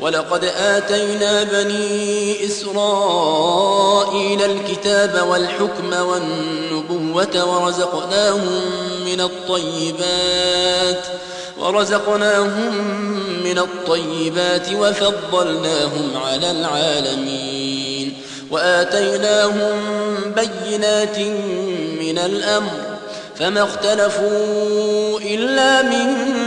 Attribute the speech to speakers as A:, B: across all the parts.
A: ولقد آتينا بني إسرائيل الكتاب والحكم والنبوة ورزقناهم من الطيبات ورزقناهم من الطيبات وفضلناهم على العالمين وآتيناهم بينات من الأمر فما اختلفوا إلا من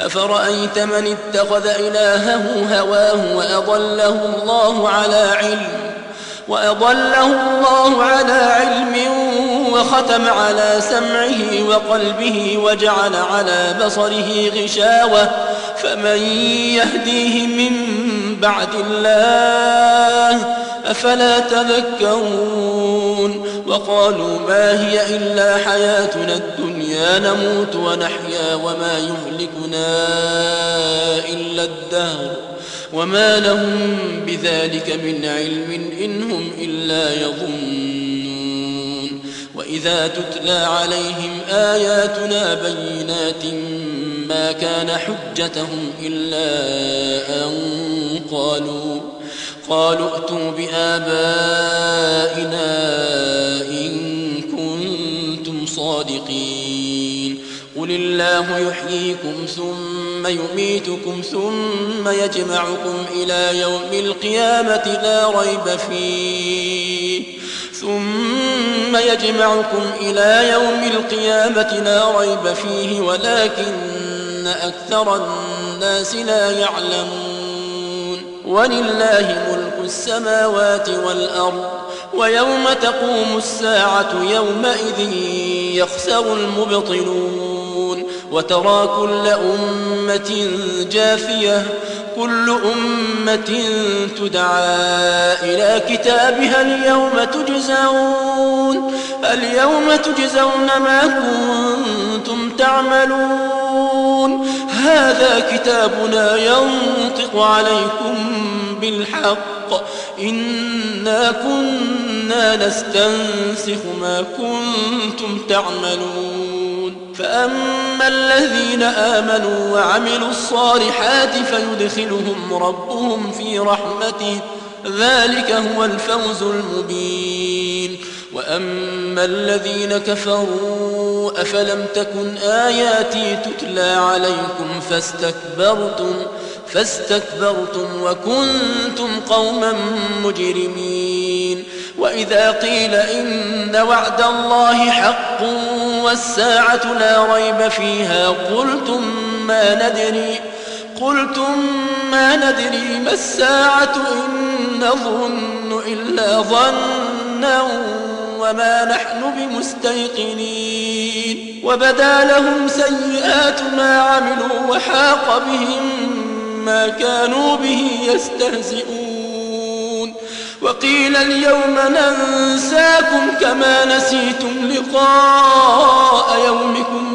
A: أفرأيت من اتخذ إلهه هواه وأضله الله على علم وأضله الله على علم وختم على سمعه وقلبه وجعل على بصره غشاوة فمن يهديه من بعد الله أفلا تذكرون وقالوا ما هي إلا حياتنا الدنيا نموت ونحيا وما يهلكنا إلا الدهر وما لهم بذلك من علم إن هم إلا يظنون وإذا تتلى عليهم آياتنا بينات ما كان حجتهم إلا أن قالوا قالوا ائتوا بآبائنا إن كنتم صادقين. قل الله يحييكم ثم يميتكم ثم يجمعكم إلى يوم القيامة لا ريب فيه. ثم يجمعكم إلى يوم القيامة لا ريب فيه ولكن أكثر الناس لا يعلمون ولله ملك السماوات والأرض ويوم تقوم الساعة يومئذ يخسر المبطلون وترى كل أمة جاثية كل أمة تدعى إلى كتابها اليوم تجزون اليوم تجزون ما كنتم تعملون. هذا كتابنا ينطق عليكم بالحق. إنا كنا نستنسخ ما كنتم تعملون. فأما الذين آمنوا وعملوا الصالحات فيدخلهم ربهم في رحمته ذلك هو الفوز المبين وأما الذين كفروا أفلم تكن آياتي تتلى عليكم فاستكبرتم فاستكبرتم وكنتم قوما مجرمين وإذا قيل إن وعد الله حق والساعة لا ريب فيها. قلتم ما ندري قلتم ما ندري ما الساعة إن نظن إلا ظنا وما نحن بمستيقنين. وبدا لهم سيئات ما عملوا وحاق بهم ما كانوا به يستهزئون. وقيل اليوم ننساكم كما نسيتم لقاء